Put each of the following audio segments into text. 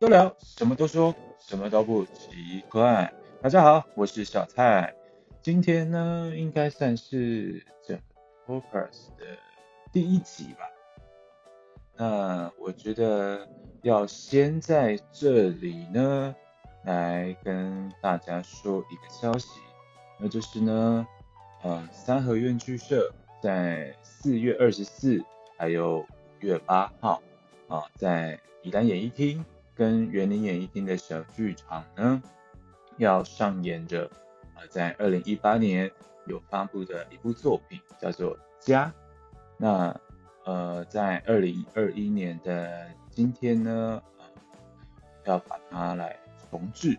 都聊，什么都说，什么都不奇怪。大家好，我是小蔡。今天呢，应该算是整个 Focus 的第一集吧。那我觉得要先在这里呢，来跟大家说一个消息，那就是呢，呃，三合院剧社在四月二十四，还有五月八号，啊，在宜兰演艺厅跟园林演艺厅的小剧场呢，要上演着啊，在二零一八年有发布的一部作品，叫做《家》。那呃，在二零二一年的今天呢，呃，要把它来重置，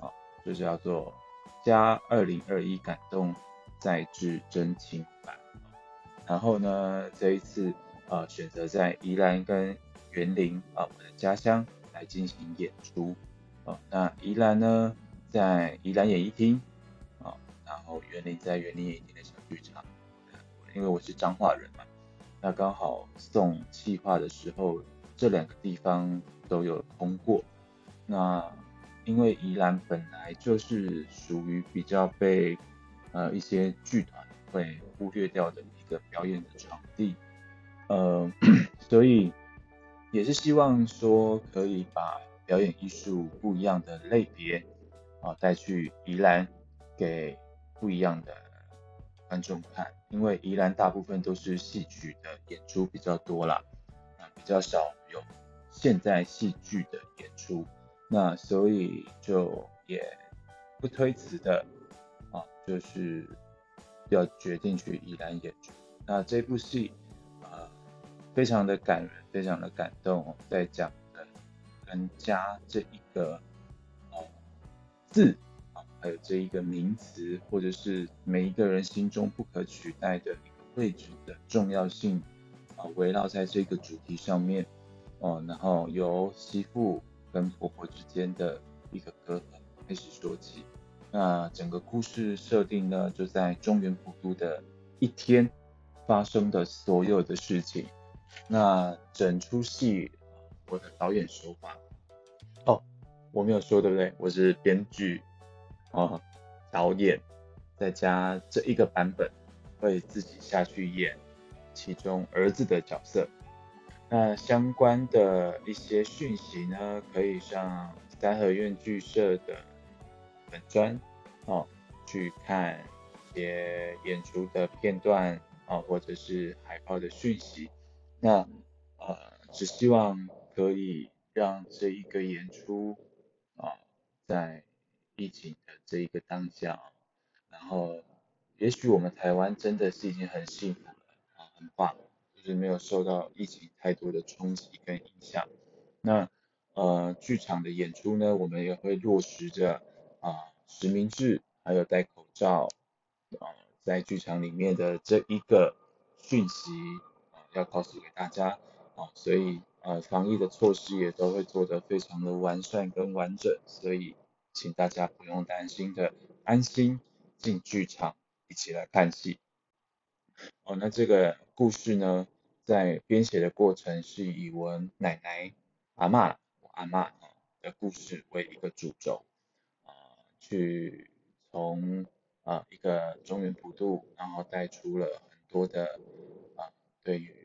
啊，就是叫做《家二零二一感动再制真情版》。然后呢，这一次呃，选择在宜兰跟园林啊，我们的家乡来进行演出。哦，那宜兰呢，在宜兰演艺厅，啊，然后园林在园林演艺厅的小剧场。因为我是彰化人嘛，那刚好送气化的时候，这两个地方都有通过。那因为宜兰本来就是属于比较被呃一些剧团会忽略掉的一个表演的场地，呃，所以也是希望说可以把表演艺术不一样的类别啊带去宜兰，给不一样的观众看。因为宜兰大部分都是戏曲的演出比较多啦，啊比较少有现代戏剧的演出，那所以就也不推辞的啊，就是要决定去宜兰演出。那这部戏非常的感人，非常的感动哦，在讲的跟家这一个哦字。还有这一个名词，或者是每一个人心中不可取代的一个位置的重要性啊，围绕在这个主题上面哦，然后由媳妇跟婆婆之间的一个隔阂开始说起。那整个故事设定呢，就在中原普渡的一天发生的所有的事情。那整出戏我的导演手法哦，我没有说对不对？我是编剧。哦，导演再加这一个版本会自己下去演其中儿子的角色。那相关的一些讯息呢，可以上三合院剧社的本专哦去看一些演出的片段啊，或者是海报的讯息。那呃，只希望可以让这一个演出啊在。疫情的这一个当下，然后也许我们台湾真的是已经很幸福了啊，很棒，就是没有受到疫情太多的冲击跟影响。那呃，剧场的演出呢，我们也会落实着啊实名制，还有戴口罩啊，在剧场里面的这一个讯息啊，要告诉给大家啊，所以呃，防疫的措施也都会做得非常的完善跟完整，所以。请大家不用担心的，安心进剧场一起来看戏。哦，那这个故事呢，在编写的过程是以我奶奶、阿嬷、我阿嬷的故事为一个主轴，啊，去从啊一个中原普渡，然后带出了很多的啊对于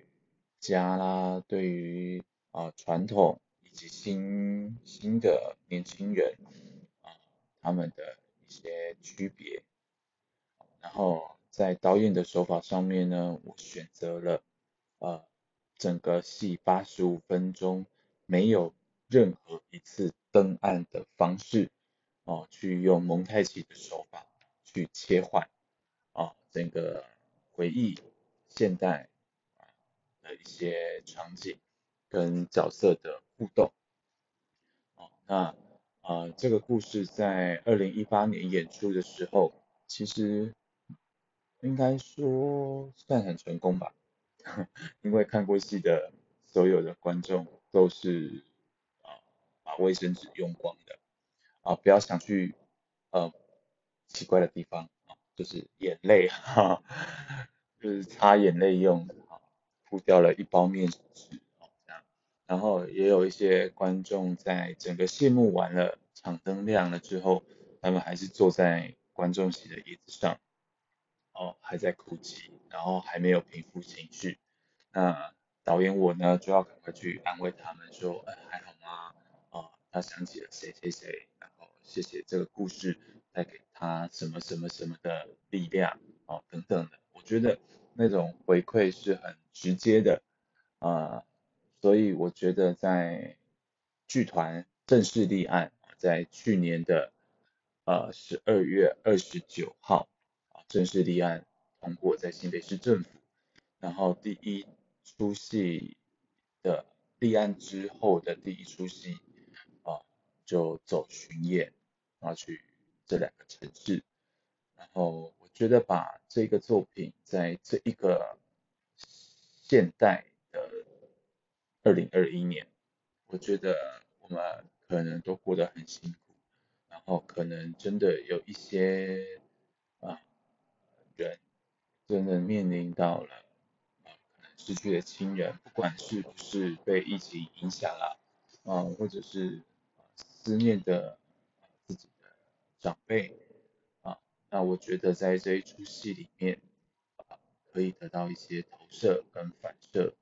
家啦，对于啊传统以及新新的年轻人啊。他们的一些区别，然后在导演的手法上面呢，我选择了呃整个戏八十五分钟没有任何一次登岸的方式哦，去用蒙太奇的手法去切换啊整个回忆现代的一些场景跟角色的互动哦那。啊，这个故事在二零一八年演出的时候，其实应该说算很成功吧，因为看过戏的所有的观众都是啊把卫生纸用光的啊，不要想去呃奇怪的地方啊，就是眼泪哈，就是擦眼泪用的啊，敷掉了一包面纸啊这样，然后也有一些观众在整个谢幕完了，场灯亮了之后，他们还是坐在观众席的椅子上，哦，还在哭泣，然后还没有平复情绪。那导演我呢，就要赶快去安慰他们说，哎，还好吗？啊，他想起了谁谁谁，然后谢谢这个故事带给他什么什么什么的力量，哦，等等的。我觉得那种回馈是很直接的，啊，所以我觉得在剧团正式立案，在去年的呃十二月二十九号啊正式立案通过在新北市政府，然后第一出戏的立案之后的第一出戏啊就走巡演，然后去这两个城市，然后我觉得把这个作品在这一个现代的二零二一年，我觉得我们可能都过得很辛苦，然后可能真的有一些啊人真的面临到了啊可能失去了亲人，不管是不是被疫情影响了啊，或者是思念的自己的长辈啊，那我觉得在这一出戏里面可以得到一些投射跟反射。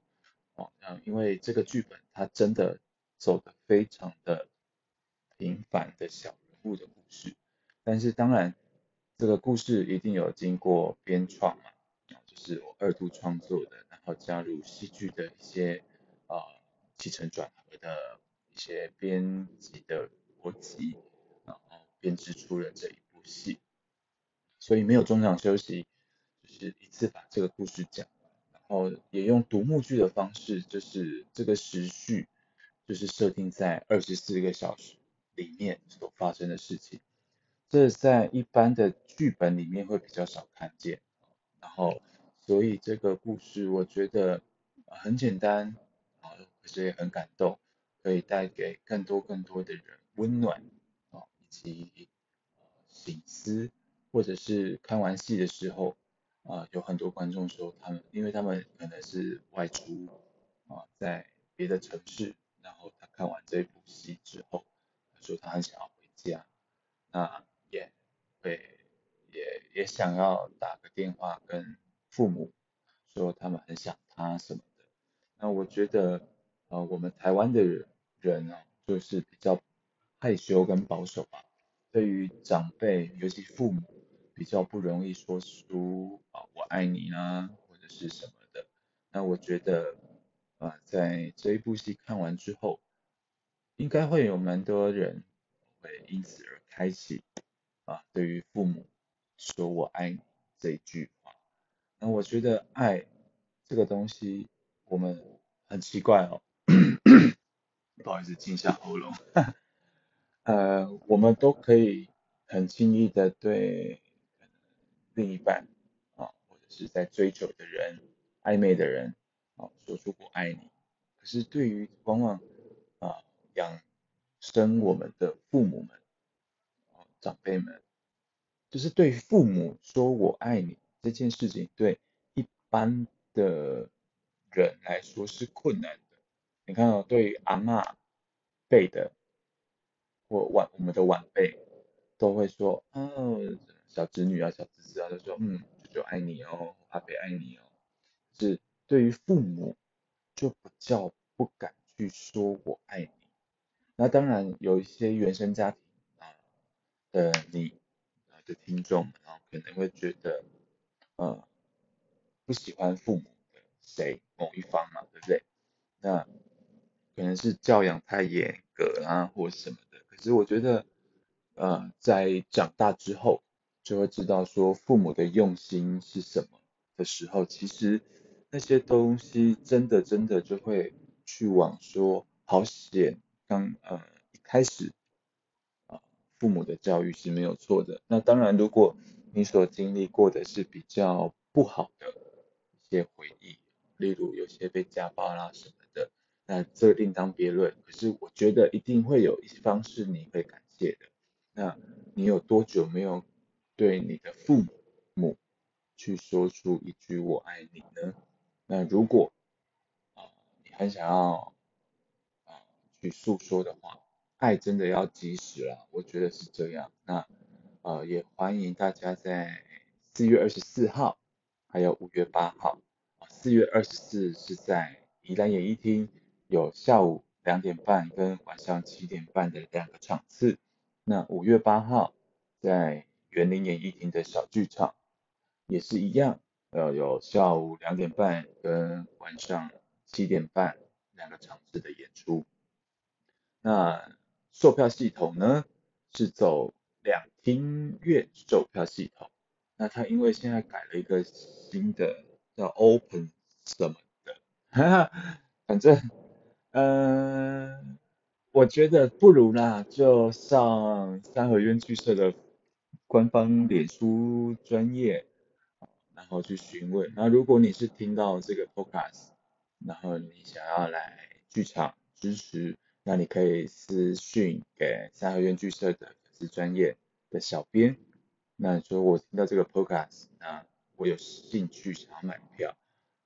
哦，那因为这个剧本它真的走的非常的平凡的小人物的故事，但是当然这个故事一定有经过编创嘛，就是我二度创作的，然后加入戏剧的一些啊起承转合的一些编辑的逻辑，然后编织出了这一部戏，所以没有中场休息，就是一次把这个故事讲。完，然后，也用独幕剧的方式，就是这个时序，就是设定在二十四个小时里面所发生的事情，这在一般的剧本里面会比较少看见。然后，所以这个故事我觉得很简单，啊，可是也很感动，可以带给更多更多的人温暖啊，以及醒思，或者是看完戏的时候。啊，有很多观众说他们，因为他们可能是外出啊，在别的城市，然后他看完这部戏之后，他说他很想要回家，那也会也也想要打个电话跟父母说他们很想他什么的。那我觉得，呃，我们台湾的人人啊，就是比较害羞跟保守吧，对于长辈，尤其父母。比较不容易说出啊我爱你啊或者是什么的，那我觉得啊在这一部戏看完之后，应该会有蛮多人会因此而开启啊对于父母说我爱你这一句话，那我觉得爱这个东西我们很奇怪哦，不好意思清下喉咙，呃我们都可以很轻易的对。另一半啊，或者是在追求的人、暧昧的人啊，说出我爱你。可是对于往往啊养生我们的父母们啊长辈们，就是对父母说我爱你这件事情，对一般的人来说是困难的。你看哦，对于阿妈辈的或晚我们的晚辈，都会说哦。小侄女啊，小侄子啊，就说嗯，舅舅爱你哦，阿伯爱你哦。是对于父母就比较不敢去说我爱你。那当然有一些原生家庭啊的你啊的听众然后，可能会觉得呃不喜欢父母的谁某一方嘛，对不对？那可能是教养太严格啊，或什么的。可是我觉得呃在长大之后。就会知道说父母的用心是什么的时候，其实那些东西真的真的就会去往说好险，刚呃一开始啊父母的教育是没有错的。那当然，如果你所经历过的是比较不好的一些回忆，例如有些被家暴啦什么的，那这另当别论。可是我觉得一定会有一方式你会感谢的。那你有多久没有？对你的父母去说出一句“我爱你”呢？那如果啊，你很想要啊去诉说的话，爱真的要及时了，我觉得是这样。那呃也欢迎大家在四月二十四号，还有五月八号，四月二十四是在宜兰演艺厅有下午两点半跟晚上七点半的两个场次，那五月八号在园林演艺厅的小剧场也是一样，呃有下午两点半跟晚上七点半两个场次的演出。那售票系统呢是走两厅院售票系统，那它因为现在改了一个新的叫 Open 什么的，哈哈，反正，嗯，我觉得不如啦，就上三合院剧社的官方脸书专业，然后去询问。那如果你是听到这个 Podcast，然后你想要来剧场支持。那你可以私讯给三合院剧社的粉丝专业的小编，那说我听到这个 podcast，那我有兴趣想要买票，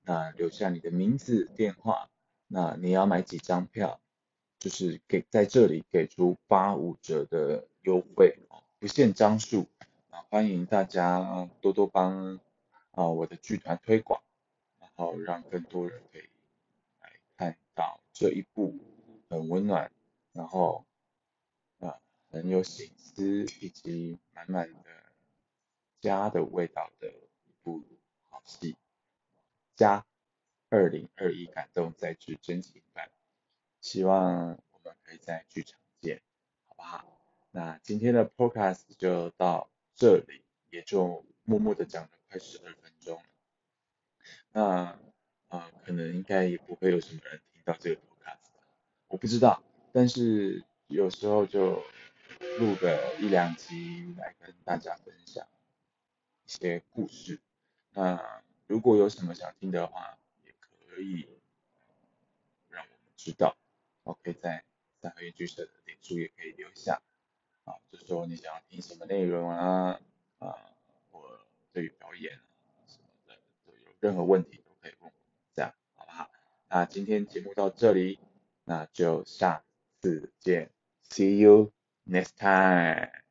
那留下你的名字、电话，那你要买几张票，就是给在这里给出八五折的优惠不限张数欢迎大家多多帮啊我的剧团推广，然后让更多人可以来看到这一部。很温暖，然后啊很有心思以及满满的家的味道的一部好戏，家二零二一感动再制真情版，希望我们可以在剧场见，好不好？那今天的 podcast 就到这里，也就默默的讲了快十二分钟了，那啊可能应该也不会有什么人听到这个 podcast，。我不知道，但是有时候就录个一两集来跟大家分享一些故事。那如果有什么想听的话，也可以让我们知道。OK，在三合一剧社的点数也可以留下。啊，就是说你想要听什么内容啊，啊，或对于表演什么的都有任何问题都可以问我，这样好不好？那今天节目到这里。那就下次见，See you next time。